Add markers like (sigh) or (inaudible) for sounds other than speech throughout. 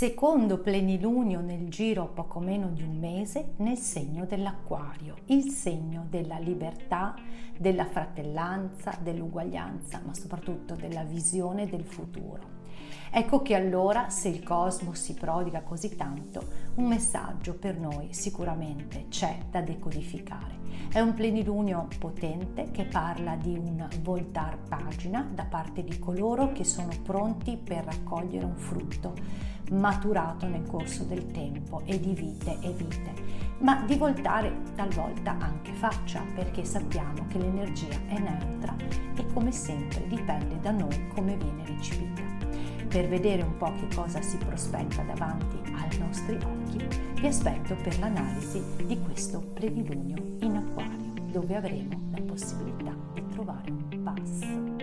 Secondo plenilunio nel giro poco meno di un mese nel segno dell'acquario, il segno della libertà, della fratellanza, dell'uguaglianza, ma soprattutto della visione del futuro. Ecco che allora, se il cosmo si prodiga così tanto, un messaggio per noi sicuramente c'è da decodificare. È un plenilunio potente che parla di un voltar pagina da parte di coloro che sono pronti per raccogliere un frutto maturato nel corso del tempo e di vite e vite, ma di voltare talvolta anche faccia perché sappiamo che l'energia è neutra e come sempre dipende da noi come viene ricevuta. Per vedere un po' che cosa si prospetta davanti ai nostri occhi, vi aspetto per l'analisi di questo plenilunio in acquario, dove avremo la possibilità di trovare un passo.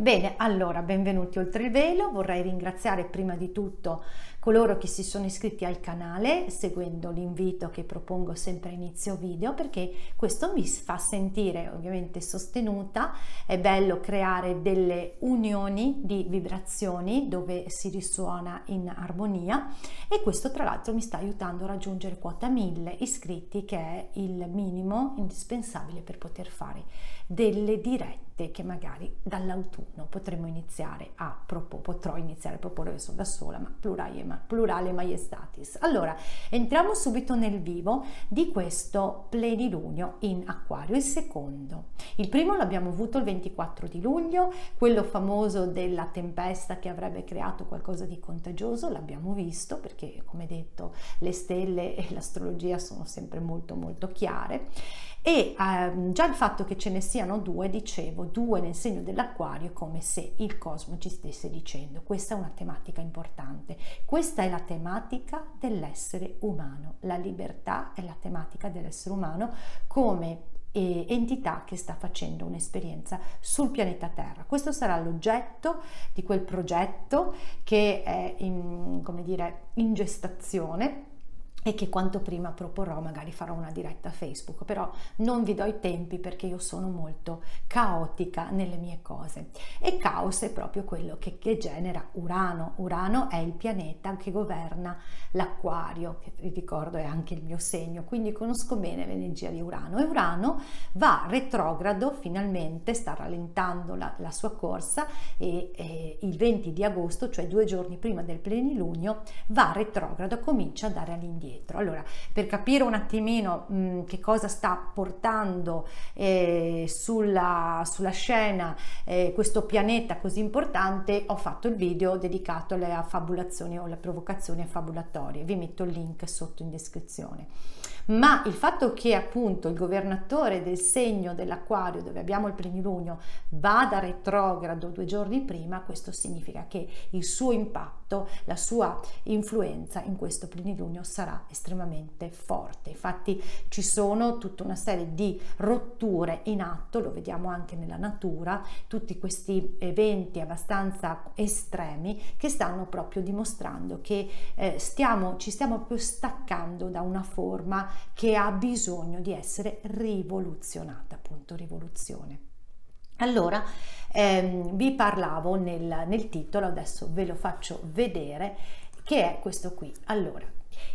Bene, allora benvenuti oltre il velo, vorrei ringraziare prima di tutto coloro che si sono iscritti al canale seguendo l'invito che propongo sempre a inizio video perché questo mi fa sentire ovviamente sostenuta, è bello creare delle unioni di vibrazioni dove si risuona in armonia e questo tra l'altro mi sta aiutando a raggiungere quota 1000 iscritti che è il minimo indispensabile per poter fare delle dirette che magari dall'autunno potremo iniziare a proporre, potrò iniziare a proporre, sono da sola, ma plurale, ma plurale maiestatis. Allora, entriamo subito nel vivo di questo plenilunio in acquario, il secondo. Il primo l'abbiamo avuto il 24 di luglio, quello famoso della tempesta che avrebbe creato qualcosa di contagioso, l'abbiamo visto perché come detto le stelle e l'astrologia sono sempre molto molto chiare e ehm, già il fatto che ce ne siano due, dicevo, due nel segno dell'acquario, come se il cosmo ci stesse dicendo questa è una tematica importante, questa è la tematica dell'essere umano, la libertà è la tematica dell'essere umano come entità che sta facendo un'esperienza sul pianeta Terra. Questo sarà l'oggetto di quel progetto che è in, come dire, in gestazione e che quanto prima proporrò, magari farò una diretta Facebook, però non vi do i tempi perché io sono molto caotica nelle mie cose. E caos è proprio quello che, che genera Urano. Urano è il pianeta che governa l'acquario, che vi ricordo è anche il mio segno, quindi conosco bene l'energia di Urano. E Urano va retrogrado finalmente, sta rallentando la, la sua corsa e, e il 20 di agosto, cioè due giorni prima del plenilunio, va retrogrado, comincia ad andare all'indietro dietro. Allora, per capire un attimino mh, che cosa sta portando eh, sulla, sulla, scena eh, questo pianeta così importante, ho fatto il video dedicato alle affabulazioni o alle provocazioni affabulatorie. Vi metto il link sotto in descrizione ma il fatto che appunto il governatore del segno dell'acquario dove abbiamo il plenilunio vada retrogrado due giorni prima, questo significa che il suo impatto, la sua influenza in questo plenilunio sarà estremamente forte. Infatti ci sono tutta una serie di rotture in atto, lo vediamo anche nella natura, tutti questi eventi abbastanza estremi che stanno proprio dimostrando che eh, stiamo, ci stiamo proprio staccando da una forma che ha bisogno di essere rivoluzionata, appunto rivoluzione. Allora, ehm, vi parlavo nel, nel titolo, adesso ve lo faccio vedere, che è questo qui. Allora,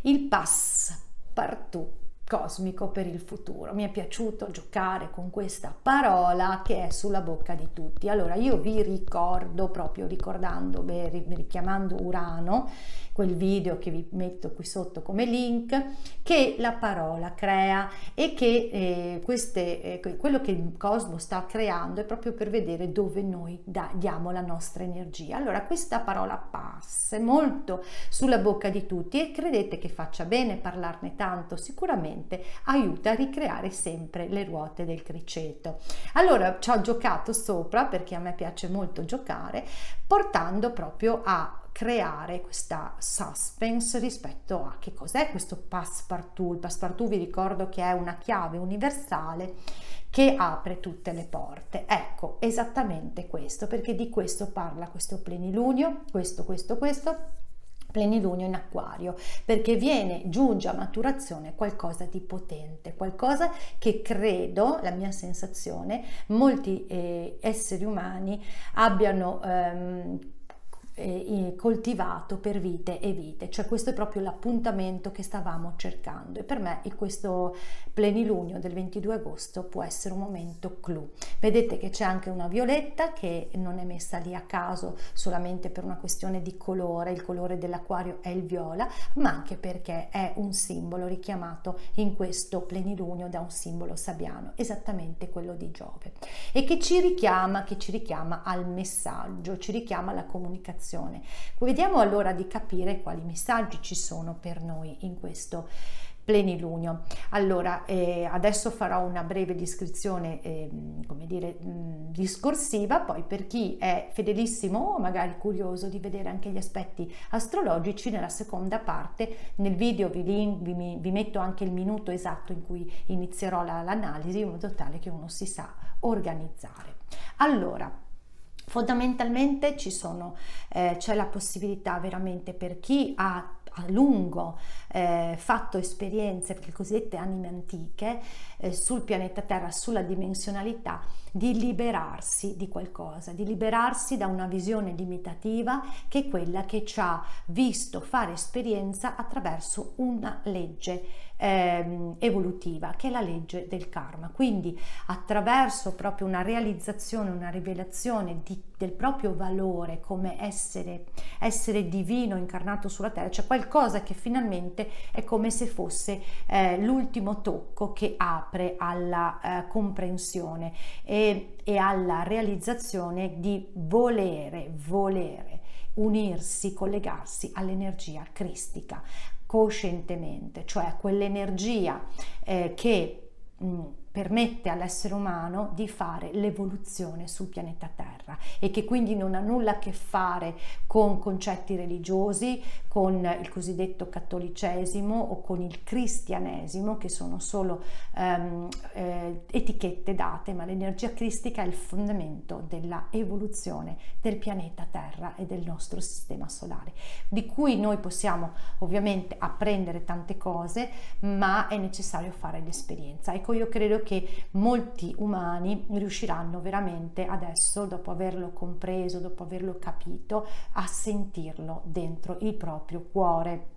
il pass partout cosmico per il futuro. Mi è piaciuto giocare con questa parola che è sulla bocca di tutti. Allora io vi ricordo, proprio ricordando, beh, richiamando Urano, quel video che vi metto qui sotto come link, che la parola crea e che eh, queste, eh, quello che il cosmo sta creando è proprio per vedere dove noi da, diamo la nostra energia. Allora questa parola passa molto sulla bocca di tutti e credete che faccia bene parlarne tanto, sicuramente aiuta a ricreare sempre le ruote del criceto. Allora ci ho giocato sopra perché a me piace molto giocare, portando proprio a creare questa suspense rispetto a che cos'è questo passepartout. Il passepartout vi ricordo che è una chiave universale che apre tutte le porte. Ecco, esattamente questo, perché di questo parla questo plenilunio, questo, questo, questo, plenilunio in acquario perché viene giunge a maturazione qualcosa di potente qualcosa che credo la mia sensazione molti eh, esseri umani abbiano ehm, eh, coltivato per vite e vite, cioè questo è proprio l'appuntamento che stavamo cercando. E per me questo plenilunio del 22 agosto può essere un momento clou. Vedete che c'è anche una violetta che non è messa lì a caso solamente per una questione di colore, il colore dell'acquario è il viola, ma anche perché è un simbolo richiamato in questo plenilunio da un simbolo sabiano, esattamente quello di Giove. E che ci richiama, che ci richiama al messaggio, ci richiama alla comunicazione comunicazione. Vediamo allora di capire quali messaggi ci sono per noi in questo plenilunio. Allora, eh, adesso farò una breve descrizione, eh, come dire, mh, discorsiva, poi per chi è fedelissimo o magari curioso di vedere anche gli aspetti astrologici, nella seconda parte, nel video vi, vi, vi metto anche il minuto esatto in cui inizierò la, l'analisi, in modo tale che uno si sa organizzare. Allora, Fondamentalmente sono, eh, c'è la possibilità veramente per chi ha a lungo eh, fatto esperienze, le cosiddette anime antiche, eh, sul pianeta Terra, sulla dimensionalità, di liberarsi di qualcosa, di liberarsi da una visione limitativa che è quella che ci ha visto fare esperienza attraverso una legge eh, evolutiva, che è la legge del karma. Quindi attraverso proprio una realizzazione, una rivelazione di, del proprio valore come essere, essere divino incarnato sulla terra, cioè qualcosa che finalmente è come se fosse eh, l'ultimo tocco che apre alla eh, comprensione e, e alla realizzazione di volere, volere unirsi, collegarsi all'energia cristica coscientemente, cioè quell'energia eh, che mh, permette all'essere umano di fare l'evoluzione sul pianeta Terra e che quindi non ha nulla a che fare con concetti religiosi, con il cosiddetto cattolicesimo o con il cristianesimo, che sono solo um, eh, etichette date, ma l'energia cristica è il fondamento della evoluzione del pianeta Terra e del nostro sistema solare, di cui noi possiamo ovviamente apprendere tante cose, ma è necessario fare l'esperienza. Ecco, io credo che molti umani riusciranno veramente adesso, dopo averlo compreso, dopo averlo capito, a sentirlo dentro il proprio cuore.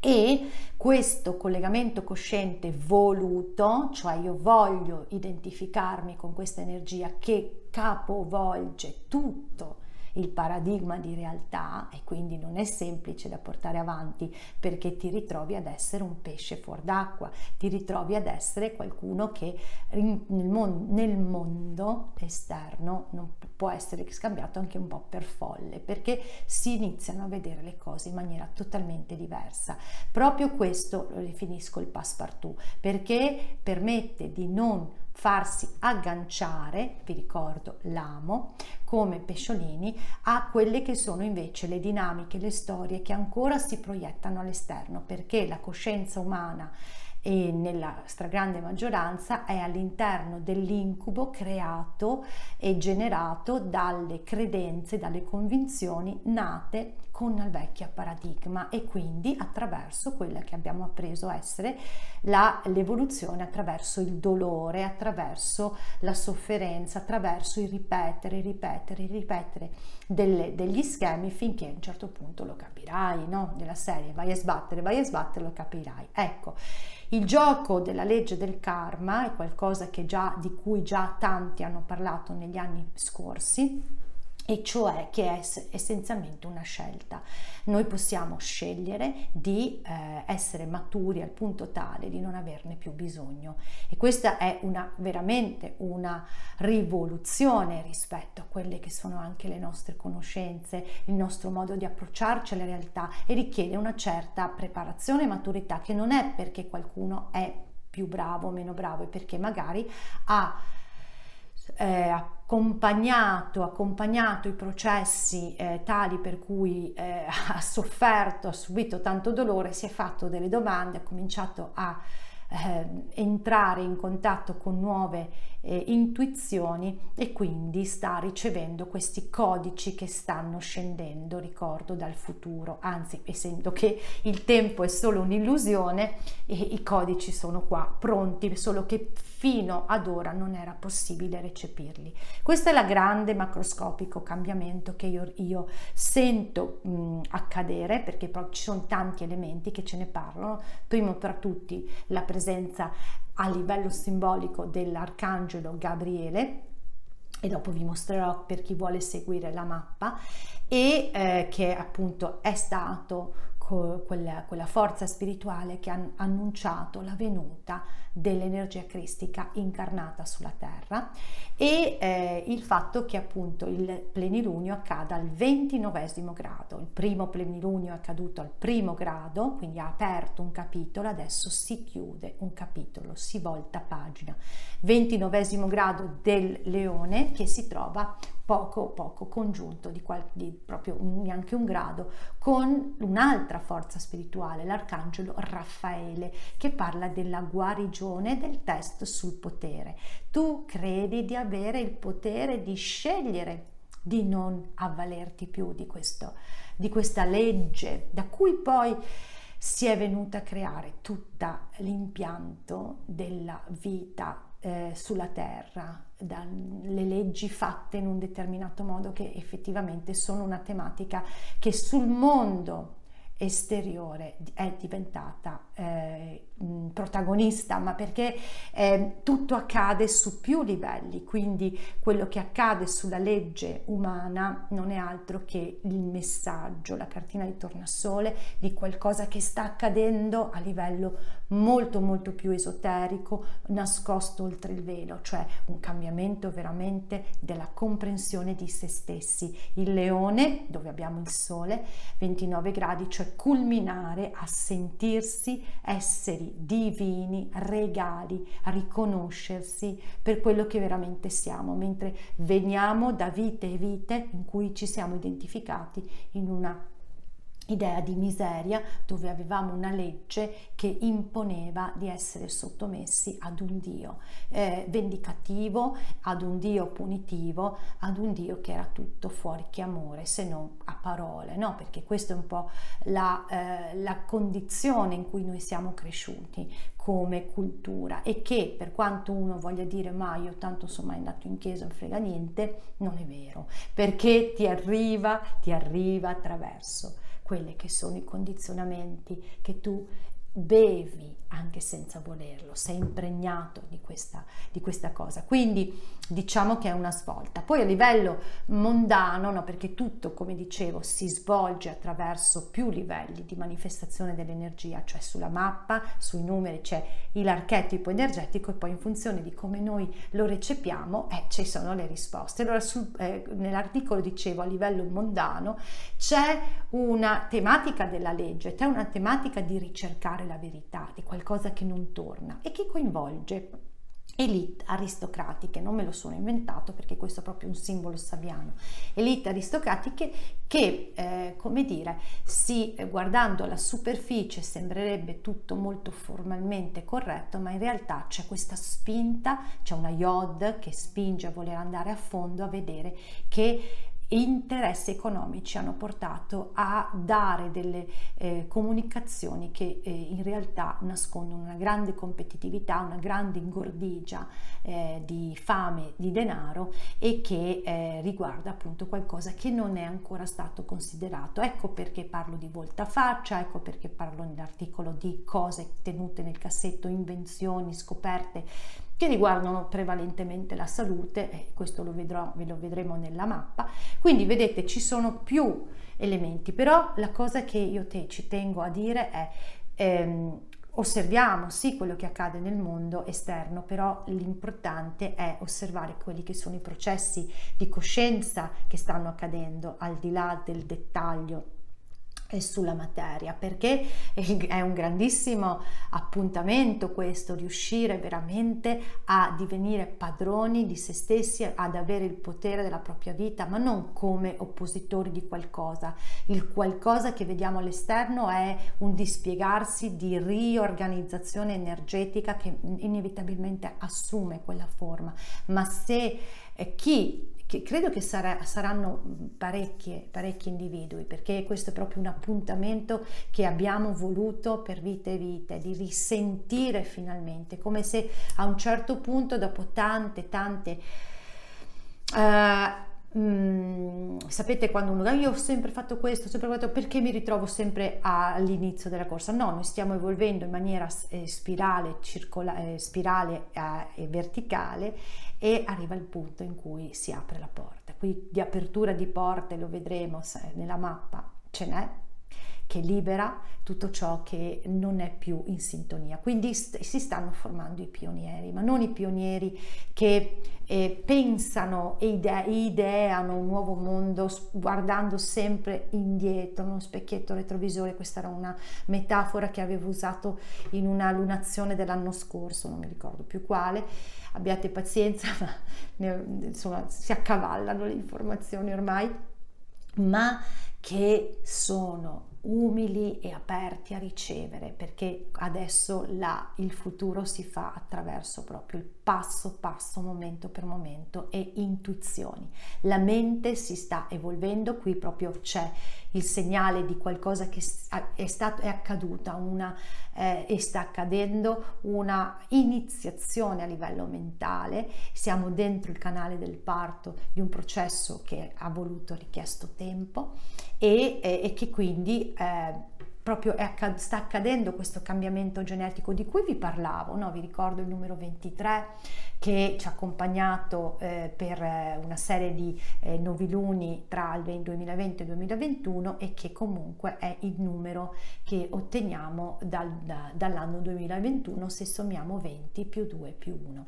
E questo collegamento cosciente voluto, cioè io voglio identificarmi con questa energia che capovolge tutto il paradigma di realtà e quindi non è semplice da portare avanti perché ti ritrovi ad essere un pesce fuor d'acqua, ti ritrovi ad essere qualcuno che nel mondo, nel mondo esterno non può essere scambiato anche un po' per folle perché si iniziano a vedere le cose in maniera totalmente diversa. Proprio questo lo definisco il passepartout perché permette di non farsi agganciare, vi ricordo l'amo, come pesciolini, a quelle che sono invece le dinamiche, le storie che ancora si proiettano all'esterno, perché la coscienza umana e nella stragrande maggioranza è all'interno dell'incubo creato e generato dalle credenze, dalle convinzioni nate con il vecchio paradigma e quindi attraverso quella che abbiamo appreso essere la, l'evoluzione attraverso il dolore, attraverso la sofferenza, attraverso il ripetere, ripetere, ripetere delle, degli schemi finché a un certo punto lo capirai, no? Della serie vai a sbattere, vai a sbattere, lo capirai. Ecco, il gioco della legge del karma è qualcosa già, di cui già tanti hanno parlato negli anni scorsi e cioè che è essenzialmente una scelta. Noi possiamo scegliere di eh, essere maturi al punto tale di non averne più bisogno e questa è una, veramente una rivoluzione rispetto a quelle che sono anche le nostre conoscenze, il nostro modo di approcciarci alla realtà e richiede una certa preparazione e maturità che non è perché qualcuno è più bravo o meno bravo, è perché magari ha eh, accompagnato, accompagnato i processi eh, tali per cui eh, (laughs) ha sofferto, ha subito tanto dolore, si è fatto delle domande, ha cominciato a eh, entrare in contatto con nuove eh, intuizioni e quindi sta ricevendo questi codici che stanno scendendo, ricordo, dal futuro. Anzi, essendo che il tempo è solo un'illusione, e i codici sono qua, pronti, solo che fino ad ora non era possibile recepirli. Questo è il grande macroscopico cambiamento che io, io sento mh, accadere perché ci sono tanti elementi che ce ne parlano. Primo tra tutti la presenza a livello simbolico dell'arcangelo Gabriele e dopo vi mostrerò per chi vuole seguire la mappa e eh, che appunto è stato quella, quella forza spirituale che ha annunciato la venuta dell'energia cristica incarnata sulla terra e eh, il fatto che appunto il plenilunio accada al 29 grado. Il primo plenilunio è accaduto al primo grado, quindi ha aperto un capitolo, adesso si chiude un capitolo, si volta pagina. 29 grado del leone che si trova poco poco congiunto di, qual- di proprio un, neanche un grado con un'altra forza spirituale, l'arcangelo Raffaele, che parla della guarigione del test sul potere. Tu credi di avere il potere di scegliere di non avvalerti più di, questo, di questa legge, da cui poi si è venuta a creare tutto l'impianto della vita eh, sulla terra, dalle leggi fatte in un determinato modo che effettivamente sono una tematica che sul mondo esteriore è diventata eh, protagonista, ma perché eh, tutto accade su più livelli, quindi quello che accade sulla legge umana non è altro che il messaggio, la cartina di tornasole di qualcosa che sta accadendo a livello molto molto più esoterico, nascosto oltre il velo, cioè un cambiamento veramente della comprensione di se stessi. Il leone, dove abbiamo il sole, 29 gradi, cioè culminare a sentirsi esseri divini, regali, riconoscersi per quello che veramente siamo, mentre veniamo da vite e vite in cui ci siamo identificati in una idea di miseria dove avevamo una legge che imponeva di essere sottomessi ad un Dio eh, vendicativo, ad un Dio punitivo, ad un Dio che era tutto fuori che amore se non a parole, no? Perché questa è un po' la, eh, la condizione in cui noi siamo cresciuti come cultura e che per quanto uno voglia dire ma io tanto sono mai andato in chiesa non frega niente, non è vero, perché ti arriva, ti arriva attraverso quelli che sono i condizionamenti che tu bevi anche senza volerlo, sei impregnato di questa, di questa cosa. Quindi diciamo che è una svolta. Poi a livello mondano, no, perché tutto, come dicevo, si svolge attraverso più livelli di manifestazione dell'energia, cioè sulla mappa, sui numeri c'è l'archetipo energetico e poi in funzione di come noi lo recepiamo eh, ci sono le risposte. Allora sul, eh, nell'articolo dicevo a livello mondano c'è una tematica della legge, c'è una tematica di ricercare la verità, di qualcosa che non torna e che coinvolge elite aristocratiche, non me lo sono inventato perché questo è proprio un simbolo sabiano, elite aristocratiche che, eh, come dire, si, eh, guardando la superficie sembrerebbe tutto molto formalmente corretto, ma in realtà c'è questa spinta, c'è una iod che spinge a voler andare a fondo, a vedere che interessi economici hanno portato a dare delle eh, comunicazioni che eh, in realtà nascondono una grande competitività, una grande ingordigia eh, di fame, di denaro e che eh, riguarda appunto qualcosa che non è ancora stato considerato. Ecco perché parlo di voltafaccia, ecco perché parlo nell'articolo di cose tenute nel cassetto, invenzioni, scoperte che riguardano prevalentemente la salute, e questo lo vedrò, ve lo vedremo nella mappa. Quindi vedete ci sono più elementi, però la cosa che io te, ci tengo a dire è ehm, osserviamo sì quello che accade nel mondo esterno, però l'importante è osservare quelli che sono i processi di coscienza che stanno accadendo al di là del dettaglio sulla materia perché è un grandissimo appuntamento questo riuscire veramente a divenire padroni di se stessi ad avere il potere della propria vita ma non come oppositori di qualcosa. Il qualcosa che vediamo all'esterno è un dispiegarsi di riorganizzazione energetica che inevitabilmente assume quella forma. Ma se eh, chi che credo che sarà, saranno parecchie, parecchi individui, perché questo è proprio un appuntamento che abbiamo voluto per vite e vite, di risentire finalmente, come se a un certo punto, dopo tante, tante... Uh, Mm, sapete quando uno io ho sempre fatto questo, sempre fatto perché mi ritrovo sempre all'inizio della corsa? No, noi stiamo evolvendo in maniera eh, spirale, circola, eh, spirale e verticale e arriva il punto in cui si apre la porta. Qui di apertura di porte lo vedremo nella mappa, ce n'è che libera tutto ciò che non è più in sintonia. Quindi st- si stanno formando i pionieri, ma non i pionieri che eh, pensano e ide- ideano un nuovo mondo guardando sempre indietro, uno specchietto retrovisore. Questa era una metafora che avevo usato in una lunazione dell'anno scorso, non mi ricordo più quale abbiate pazienza, (laughs) ne, insomma si accavallano le informazioni ormai, ma che sono umili e aperti a ricevere perché adesso la, il futuro si fa attraverso proprio il passo passo momento per momento e intuizioni. La mente si sta evolvendo qui proprio c'è il segnale di qualcosa che è, stato, è accaduta una, eh, e sta accadendo una iniziazione a livello mentale. Siamo dentro il canale del parto di un processo che ha voluto richiesto tempo e, e, e che quindi eh, proprio accad- sta accadendo questo cambiamento genetico di cui vi parlavo, no? vi ricordo il numero 23 che ci ha accompagnato eh, per eh, una serie di eh, noviluni tra il 2020 e il 2021 e che comunque è il numero che otteniamo dal, da, dall'anno 2021 se sommiamo 20 più 2 più 1.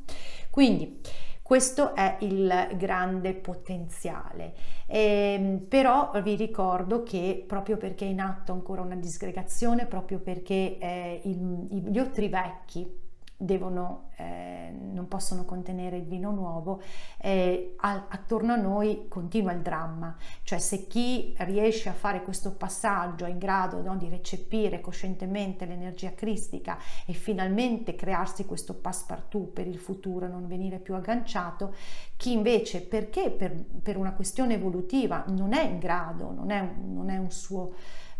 Quindi questo è il grande potenziale. Eh, però vi ricordo che proprio perché è in atto ancora una disgregazione, proprio perché eh, il, gli otri vecchi devono, eh, non possono contenere il vino nuovo, eh, attorno a noi continua il dramma, cioè se chi riesce a fare questo passaggio è in grado no, di recepire coscientemente l'energia cristica e finalmente crearsi questo passepartout per il futuro, non venire più agganciato, chi invece perché per, per una questione evolutiva non è in grado, non è, non è un suo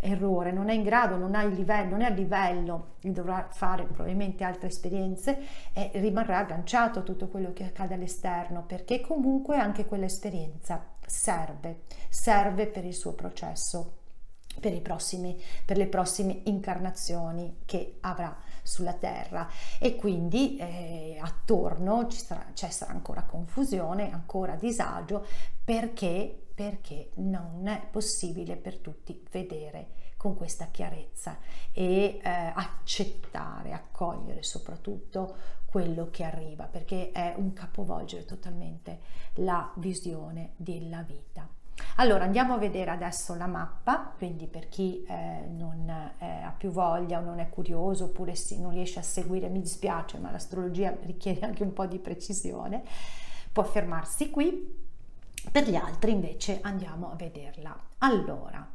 errore, non è in grado, non ha il livello, non è a livello, dovrà fare probabilmente altre esperienze e rimarrà agganciato a tutto quello che accade all'esterno perché comunque anche quell'esperienza serve, serve per il suo processo. Per, prossimi, per le prossime incarnazioni che avrà sulla terra e quindi eh, attorno ci sarà, c'è sarà ancora confusione, ancora disagio perché perché non è possibile per tutti vedere con questa chiarezza e eh, accettare, accogliere soprattutto quello che arriva, perché è un capovolgere totalmente la visione della vita. Allora andiamo a vedere adesso la mappa, quindi per chi eh, non eh, ha più voglia o non è curioso oppure si, non riesce a seguire, mi dispiace, ma l'astrologia richiede anche un po' di precisione, può fermarsi qui per gli altri invece andiamo a vederla. Allora,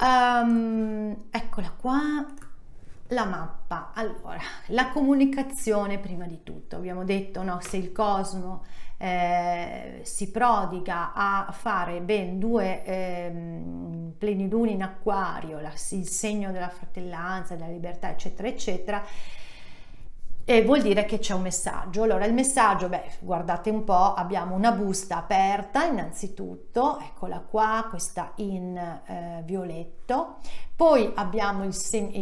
um, eccola qua, la mappa. Allora, la comunicazione prima di tutto. Abbiamo detto, no, se il cosmo eh, si prodiga a fare ben due eh, pleniluni in acquario, la, il segno della fratellanza, della libertà, eccetera, eccetera, e vuol dire che c'è un messaggio. Allora il messaggio, beh, guardate un po', abbiamo una busta aperta innanzitutto, eccola qua, questa in eh, violetto, poi abbiamo il,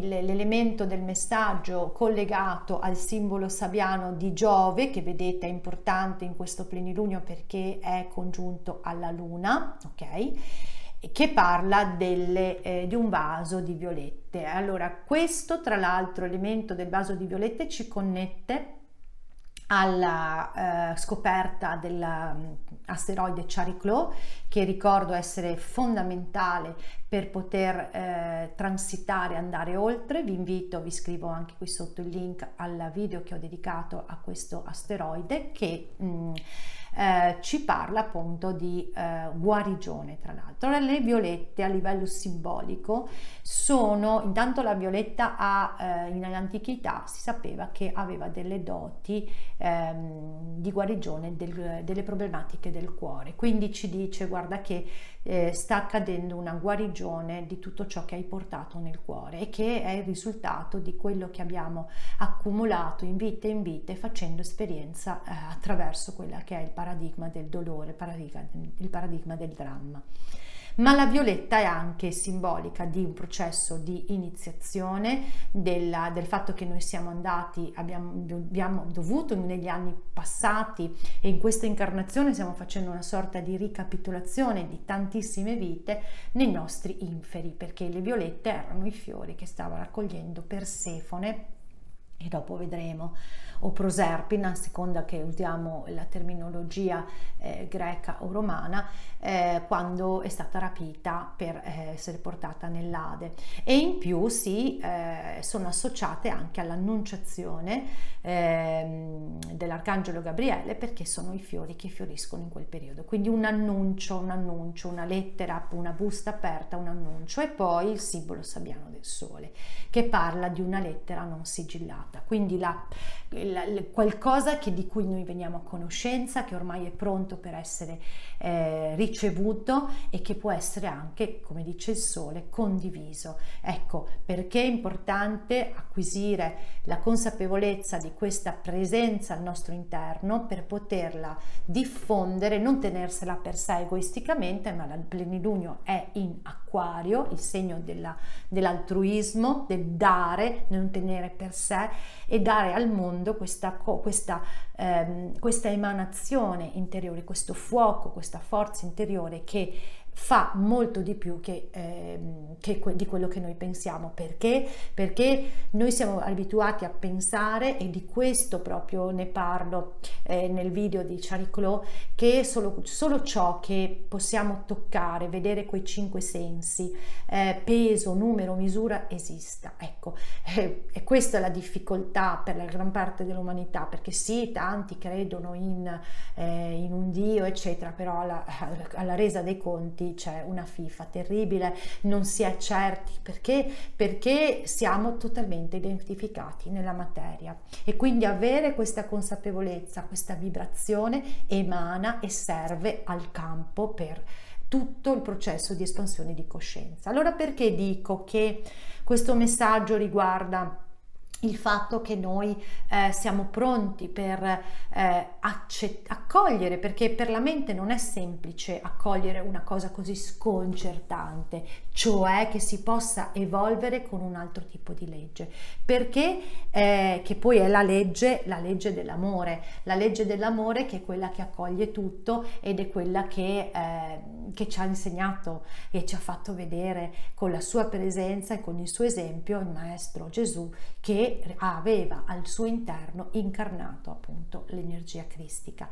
l'elemento del messaggio collegato al simbolo sabiano di Giove, che vedete è importante in questo plenilunio perché è congiunto alla luna, ok? Che parla delle, eh, di un vaso di violette. Allora, questo tra l'altro elemento del vaso di violette ci connette alla eh, scoperta dell'asteroide mm, Chariclo che ricordo essere fondamentale per poter eh, transitare, andare oltre. Vi invito, vi scrivo anche qui sotto il link al video che ho dedicato a questo asteroide che mh, mm, eh, ci parla appunto di eh, guarigione tra l'altro. Le violette a livello simbolico sono, intanto la violetta ha, eh, in antichità si sapeva che aveva delle doti ehm, di guarigione del, delle problematiche del cuore, quindi ci dice guarda che eh, sta accadendo una guarigione di tutto ciò che hai portato nel cuore e che è il risultato di quello che abbiamo accumulato in vita in vita facendo esperienza eh, attraverso quella che è il paradigma del dolore, paradigma, il paradigma del dramma ma la violetta è anche simbolica di un processo di iniziazione, della, del fatto che noi siamo andati, abbiamo, abbiamo dovuto negli anni passati e in questa incarnazione stiamo facendo una sorta di ricapitolazione di tantissime vite nei nostri inferi, perché le violette erano i fiori che stava raccogliendo Persefone e dopo vedremo o Proserpina, a seconda che usiamo la terminologia eh, greca o romana, eh, quando è stata rapita per eh, essere portata nell'Ade. E in più si eh, sono associate anche all'annunciazione ehm, dell'Arcangelo Gabriele perché sono i fiori che fioriscono in quel periodo. Quindi un annuncio, un annuncio, una lettera, una busta aperta, un annuncio e poi il simbolo sabbiano del sole che parla di una lettera non sigillata. Quindi la, la, la, qualcosa che, di cui noi veniamo a conoscenza, che ormai è pronto per essere eh, ricevuto e che può essere anche, come dice il sole, condiviso. Ecco perché è importante acquisire la consapevolezza di questa presenza al nostro interno per poterla diffondere, non tenersela per sé egoisticamente, ma il plenilunio è in acquario, il segno della, dell'altruismo, del dare, non tenere per sé e dare al mondo questa, questa, ehm, questa emanazione interiore, questo fuoco, questa forza interiore che fa molto di più che, eh, che que- di quello che noi pensiamo. Perché? Perché noi siamo abituati a pensare, e di questo proprio ne parlo eh, nel video di Chariclo, che solo, solo, ciò che possiamo toccare, vedere quei cinque sensi, eh, peso, numero, misura, esista. Ecco, eh, e questa è la difficoltà per la gran parte dell'umanità, perché sì, tanti credono in, eh, in un Dio, eccetera, però alla, alla resa dei conti tutti c'è una fifa terribile, non si è certi perché? Perché siamo totalmente identificati nella materia e quindi avere questa consapevolezza, questa vibrazione emana e serve al campo per tutto il processo di espansione di coscienza. Allora perché dico che questo messaggio riguarda il fatto che noi eh, siamo pronti per eh, accett- accogliere, perché per la mente non è semplice accogliere una cosa così sconcertante, cioè che si possa evolvere con un altro tipo di legge, perché eh, che poi è la legge, la legge dell'amore, la legge dell'amore che è quella che accoglie tutto ed è quella che, eh, che ci ha insegnato e ci ha fatto vedere con la sua presenza e con il suo esempio il Maestro Gesù che aveva al suo interno incarnato appunto l'energia cristica.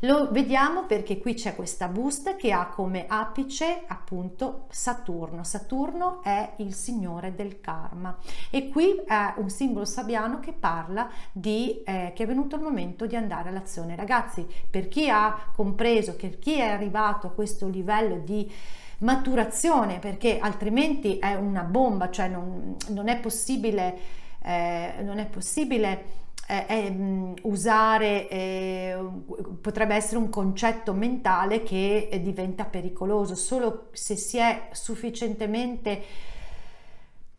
Lo vediamo perché qui c'è questa busta che ha come apice appunto Saturno. Saturno è il signore del karma e qui è un simbolo sabiano che parla di eh, che è venuto il momento di andare all'azione. Ragazzi, per chi ha compreso, che chi è arrivato a questo livello di maturazione, perché altrimenti è una bomba, cioè non, non è possibile eh, non è possibile eh, eh, usare, eh, potrebbe essere un concetto mentale che diventa pericoloso, solo se si è sufficientemente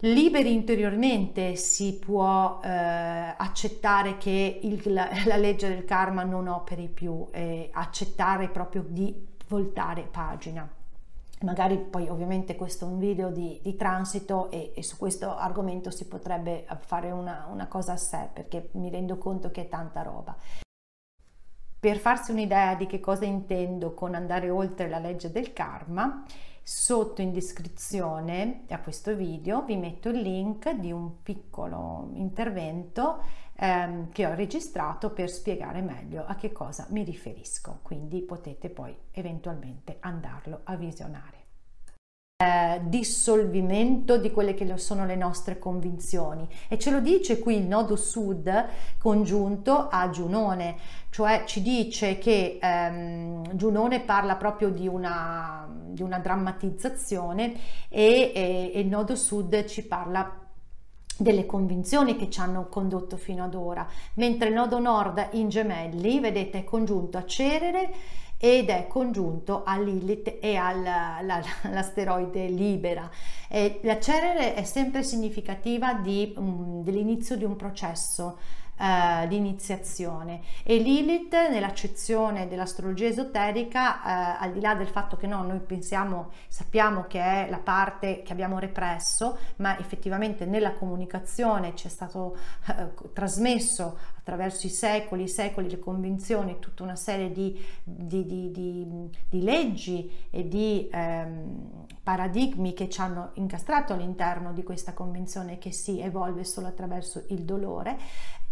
liberi interiormente si può eh, accettare che il, la, la, legge del karma non operi più, eh, accettare proprio di voltare pagina. Magari poi ovviamente questo è un video di, di transito e, e, su questo argomento si potrebbe fare una, una cosa a sé perché mi rendo conto che è tanta roba. Per farsi un'idea di che cosa intendo con andare oltre la legge del karma, Sotto in descrizione a questo video vi metto il link di un piccolo intervento ehm, che ho registrato per spiegare meglio a che cosa mi riferisco, quindi potete poi eventualmente andarlo a visionare eh, dissolvimento di quelle che sono le nostre convinzioni. E ce lo dice qui il nodo sud congiunto a Giunone, cioè ci dice che ehm, Giunone parla proprio di una, di una drammatizzazione e, e, e il nodo sud ci parla delle convinzioni che ci hanno condotto fino ad ora, mentre il nodo nord in gemelli, vedete, è congiunto a Cerere ed è congiunto a e (laughs) all'asteroide Libera. E la Cerere è sempre significativa di, um, dell'inizio di un processo eh, e Lilith nell'accezione dell'astrologia esoterica eh, al di là del fatto che no, noi pensiamo sappiamo che è la parte che abbiamo represso ma effettivamente nella comunicazione ci è stato eh, trasmesso attraverso i secoli, i secoli, le convinzioni, tutta una serie di, di, di, di leggi e di ehm, paradigmi che ci hanno incastrato all'interno di questa convinzione che si evolve solo attraverso il dolore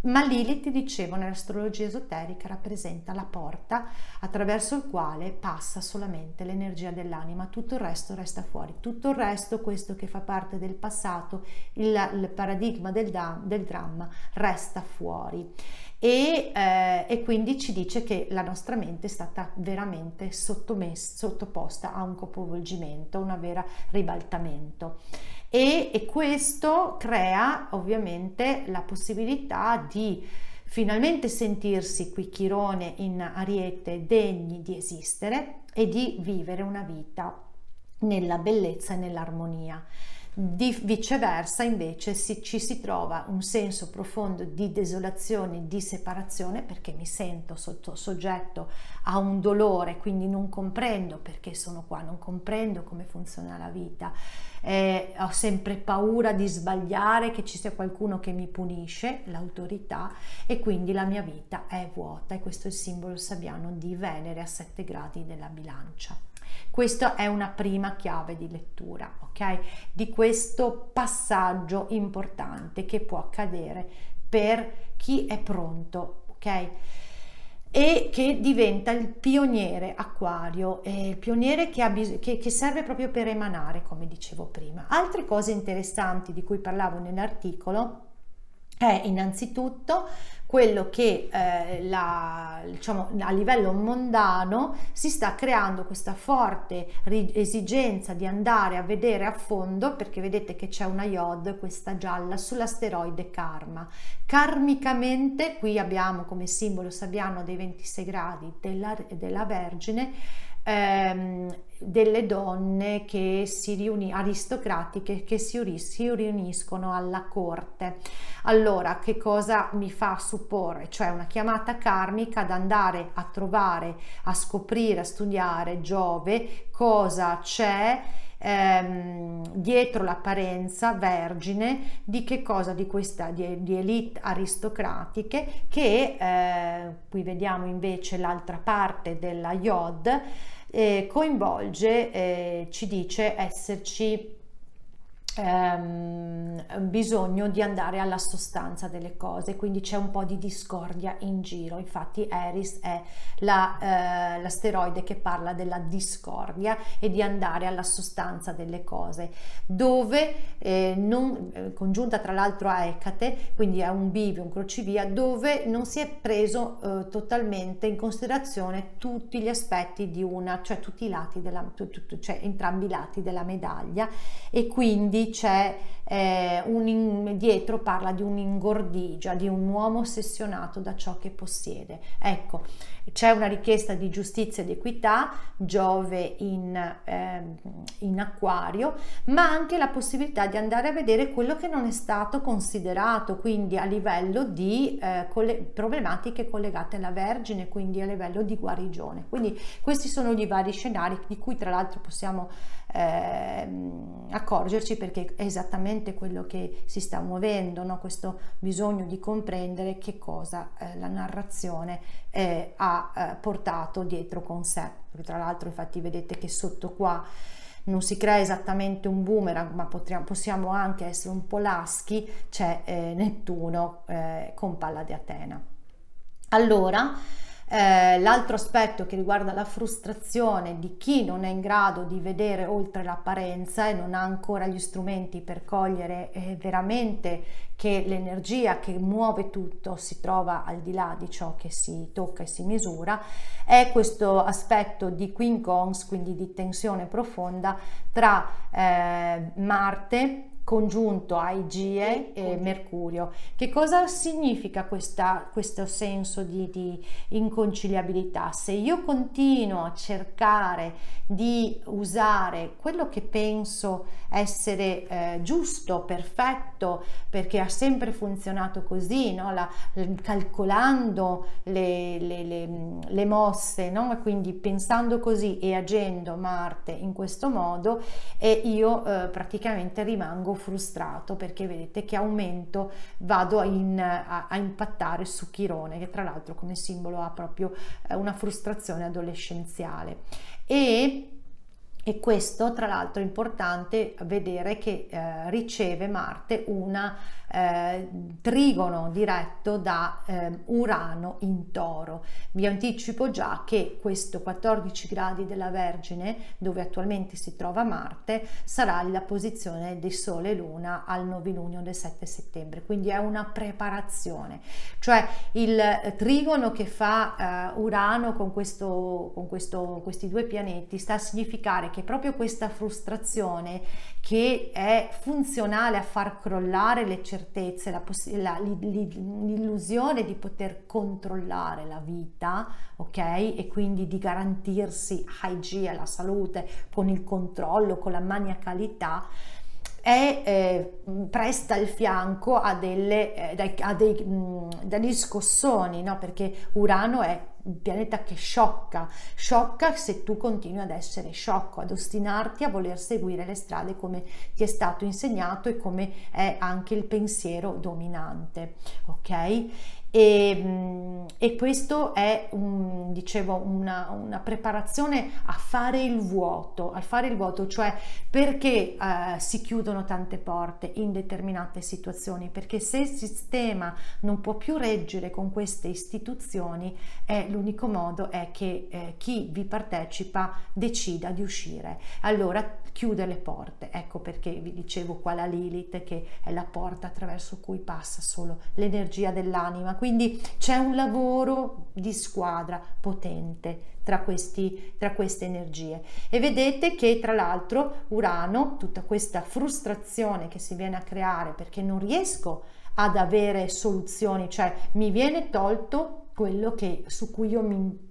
ma Lilith, dicevo, nell'astrologia esoterica rappresenta la porta attraverso il quale passa solamente l'energia dell'anima, tutto il resto resta fuori, tutto il resto, questo che fa parte del passato, il, il paradigma del, del, dramma, resta fuori. E, eh, e, quindi ci dice che la nostra mente è stata veramente sottoposta a un capovolgimento, a un vero ribaltamento e, e questo crea ovviamente la possibilità di finalmente sentirsi qui Chirone in Ariete degni di esistere e di vivere una vita nella bellezza e nell'armonia. Di, viceversa invece si, ci si trova un senso profondo di desolazione, di separazione perché mi sento sotto, soggetto a un dolore, quindi non comprendo perché sono qua, non comprendo come funziona la vita, eh, ho sempre paura di sbagliare, che ci sia qualcuno che mi punisce, l'autorità e quindi la mia vita è vuota e questo è il simbolo sabbiano di Venere a 7 gradi della bilancia. Questa è una prima chiave di lettura, ok? Di questo passaggio importante che può accadere per chi è pronto, ok? E che diventa il pioniere acquario, eh, il pioniere che, bis- che, che, serve proprio per emanare, come dicevo prima. Altre cose interessanti di cui parlavo nell'articolo è innanzitutto quello che eh, la, diciamo, a livello mondano si sta creando questa forte esigenza di andare a vedere a fondo perché vedete che c'è una iod, questa gialla, sull'asteroide Karma. Karmicamente qui abbiamo come simbolo sabbiano dei 26 gradi della, della Vergine ehm, delle donne che si riuni, aristocratiche che si, si riuniscono alla corte. Allora, che cosa mi fa supporre? Cioè una chiamata karmica ad andare a trovare, a scoprire, a studiare Giove, cosa c'è ehm, dietro l'apparenza vergine di che cosa? Di questa di, di elite aristocratiche che eh, qui vediamo invece l'altra parte della Yod eh, coinvolge, eh, ci dice esserci ehm, bisogno di andare alla sostanza delle cose, quindi c'è un po' di discordia in giro. Infatti Eris è la, eh, l'asteroide che parla della discordia e di andare alla sostanza delle cose, dove eh, non, eh, congiunta tra l'altro a Ecate, quindi è un bivio, un crocevia, dove non si è preso eh, totalmente in considerazione tutti gli aspetti di una, cioè tutti i lati della, cioè entrambi i lati della medaglia e quindi c'è eh, un, dietro parla di un'ingordigia, di un uomo ossessionato da ciò che possiede. Ecco, c'è una richiesta di giustizia ed equità, Giove in, eh, in acquario, ma anche la possibilità di andare a vedere quello che non è stato considerato, quindi a livello di eh, coll- problematiche collegate alla Vergine, quindi a livello di guarigione. Quindi questi sono i vari scenari di cui tra l'altro possiamo eh, accorgerci perché è esattamente quello che si sta muovendo, no? questo bisogno di comprendere che cosa eh, la narrazione eh, ha eh, portato dietro con sé. Tra l'altro infatti vedete che sotto qua non si crea esattamente un boomerang, ma potriamo, possiamo anche essere un po' laschi, c'è eh, Nettuno eh, con palla di Atena. Allora, eh, l'altro aspetto che riguarda la frustrazione di chi non è in grado di vedere oltre l'apparenza e non ha ancora gli strumenti per cogliere eh, veramente che l'energia che muove tutto si trova al di là di ciò che si tocca e si misura, è questo aspetto di quincons, quindi di tensione profonda tra eh, Marte, congiunto a Igie e Mercurio. Che cosa significa questa, questo senso di, di, inconciliabilità? Se io continuo a cercare di usare quello che penso essere eh, giusto, perfetto, perché ha sempre funzionato così, no? La, calcolando le, le, le, le mosse, no? quindi pensando così e agendo Marte in questo modo, e io eh, praticamente rimango frustrato perché vedete che aumento, vado in, a, a impattare su Chirone, che tra l'altro come simbolo ha proprio eh, una frustrazione adolescenziale. E e questo tra l'altro è importante vedere che eh, riceve Marte una eh, trigono diretto da eh, Urano in toro. Vi anticipo già che questo 14 gradi della Vergine, dove attualmente si trova Marte, sarà la posizione di Sole e Luna al novilunio del 7 settembre, quindi è una preparazione, cioè il trigono che fa eh, Urano con, questo, con questo, questi due pianeti sta a significare che proprio questa frustrazione che è funzionale a far crollare le certezze certezze, l'illusione di poter controllare la vita, ok? E quindi di garantirsi hygiene, la salute con il controllo, con la maniacalità, è, eh, presta il fianco a, delle, eh, a dei, mh, degli scossoni, no? perché Urano è un pianeta che sciocca, sciocca se tu continui ad essere sciocco, ad ostinarti a voler seguire le strade come ti è stato insegnato e come è anche il pensiero dominante, ok? E, mm, e, questo è un, dicevo una, una, preparazione a fare il vuoto a fare il vuoto cioè perché eh, si chiudono tante porte in determinate situazioni perché se il sistema non può più reggere con queste istituzioni eh, l'unico modo è che eh, chi vi partecipa decida di uscire. Allora chiude le porte ecco perché vi dicevo qua la Lilith che è la porta attraverso cui passa solo l'energia dell'anima quindi c'è un lavoro di squadra potente tra, questi, tra queste energie. E vedete che tra l'altro Urano, tutta questa frustrazione che si viene a creare perché non riesco ad avere soluzioni, cioè mi viene tolto quello che, su cui io mi,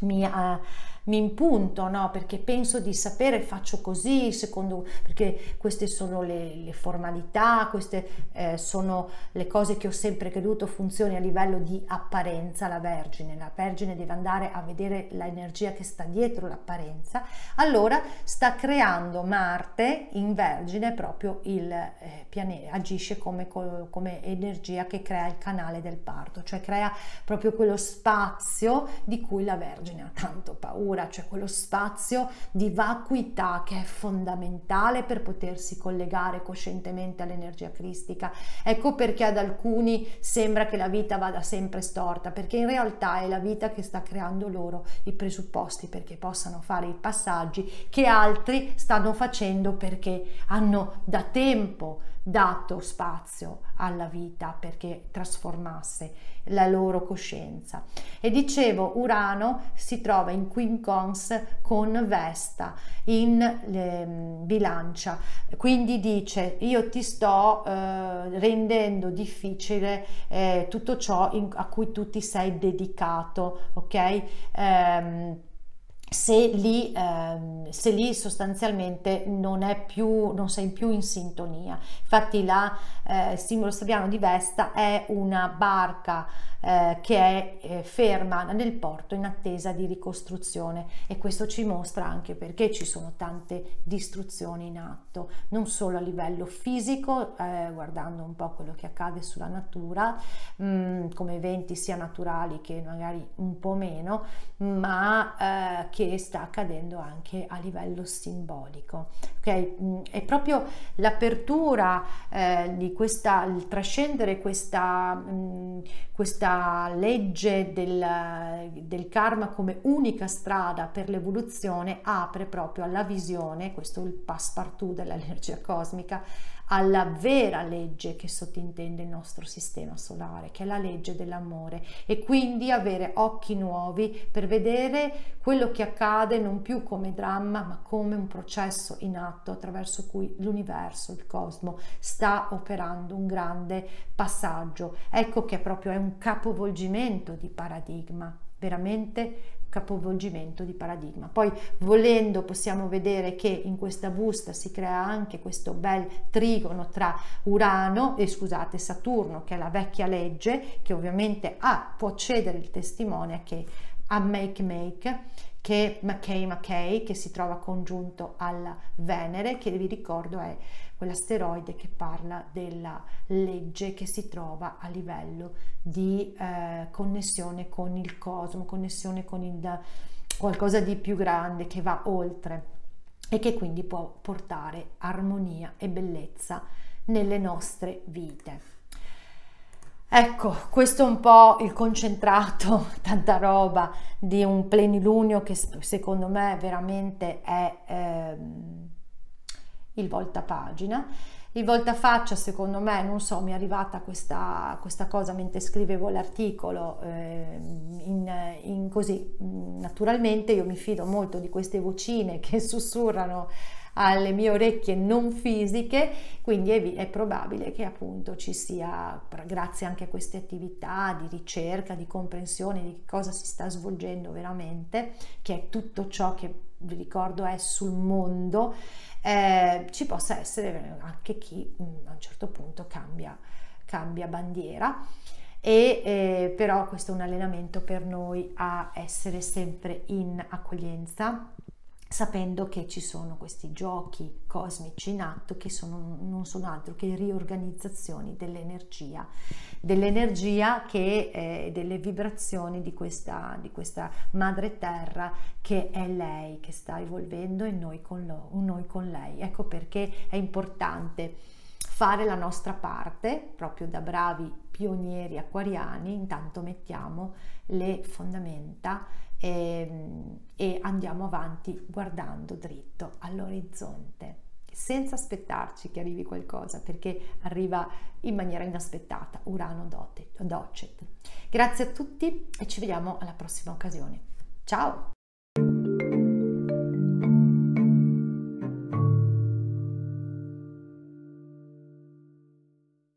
mi uh, mi impunto, no? perché penso di sapere, faccio così, secondo, perché queste sono le, le formalità, queste eh, sono le cose che ho sempre creduto funzioni a livello di apparenza, la Vergine, la Vergine deve andare a vedere l'energia che sta dietro l'apparenza, allora sta creando Marte in Vergine proprio il eh, pianeta, agisce come, come energia che crea il canale del parto, cioè crea proprio quello spazio di cui la Vergine ha tanto paura paura, cioè quello spazio di vacuità che è fondamentale per potersi collegare coscientemente all'energia cristica. Ecco perché ad alcuni sembra che la vita vada sempre storta, perché in realtà è la vita che sta creando loro i presupposti perché possano fare i passaggi che altri stanno facendo perché hanno da tempo dato spazio alla vita perché trasformasse la loro coscienza. E dicevo, Urano si trova in quincons con Vesta in eh, bilancia, quindi dice io ti sto eh, rendendo difficile eh, tutto ciò in, a cui tu ti sei dedicato, ok? Eh, se lì, ehm, se lì sostanzialmente non, più, non sei più in sintonia. Infatti la, eh, il simbolo stradiano di Vesta è una barca eh, che è eh, ferma nel porto in attesa di ricostruzione e questo ci mostra anche perché ci sono tante distruzioni in atto, non solo a livello fisico, eh, guardando un po' quello che accade sulla natura, mh, mm, come eventi sia naturali che magari un po' meno, ma eh, che sta accadendo anche a livello simbolico. Okay? Mm, è proprio l'apertura eh, di questa, il trascendere questa, mh, mm, questa legge del, del karma come unica strada per l'evoluzione apre proprio alla visione, questo è il passepartout dell'energia cosmica, alla vera legge che sottintende il nostro sistema solare, che è la legge dell'amore e quindi avere occhi nuovi per vedere quello che accade non più come dramma, ma come un processo in atto attraverso cui l'universo, il cosmo sta operando un grande passaggio. Ecco che proprio è un capovolgimento di paradigma, veramente capovolgimento di paradigma. Poi volendo possiamo vedere che in questa busta si crea anche questo bel trigono tra Urano e scusate Saturno che è la vecchia legge che ovviamente ah, può cedere il testimone che a make make che Mackay Mackay che si trova congiunto alla Venere che vi ricordo è quell'asteroide che parla della legge che si trova a livello di eh, connessione con il cosmo, connessione con il, qualcosa di più grande che va oltre e che quindi può portare armonia e bellezza nelle nostre vite. Ecco, questo è un po' il concentrato, (laughs) tanta roba di un plenilunio che secondo me veramente è eh, il voltapagina. Il voltafaccia, secondo me, non so, mi è arrivata questa, questa cosa mentre scrivevo l'articolo, eh, in, in così, naturalmente io mi fido molto di queste vocine che (laughs) sussurrano alle mie orecchie non fisiche, quindi è, è, probabile che appunto ci sia, grazie anche a queste attività di ricerca, di comprensione di cosa si sta svolgendo veramente, che è tutto ciò che vi ricordo è sul mondo, eh, ci possa essere anche chi mm, a un certo punto cambia, cambia bandiera. E eh, però questo è un allenamento per noi a essere sempre in accoglienza sapendo che ci sono questi giochi cosmici in atto che sono, non sono altro che riorganizzazioni dell'energia, dell'energia che è delle vibrazioni di questa, di questa madre terra che è lei che sta evolvendo e noi con, lo, noi con lei. Ecco perché è importante fare la nostra parte, proprio da bravi pionieri acquariani, intanto mettiamo le fondamenta e, ehm, e andiamo avanti guardando dritto all'orizzonte senza aspettarci che arrivi qualcosa perché arriva in maniera inaspettata Urano Docet. Grazie a tutti e ci vediamo alla prossima occasione. Ciao!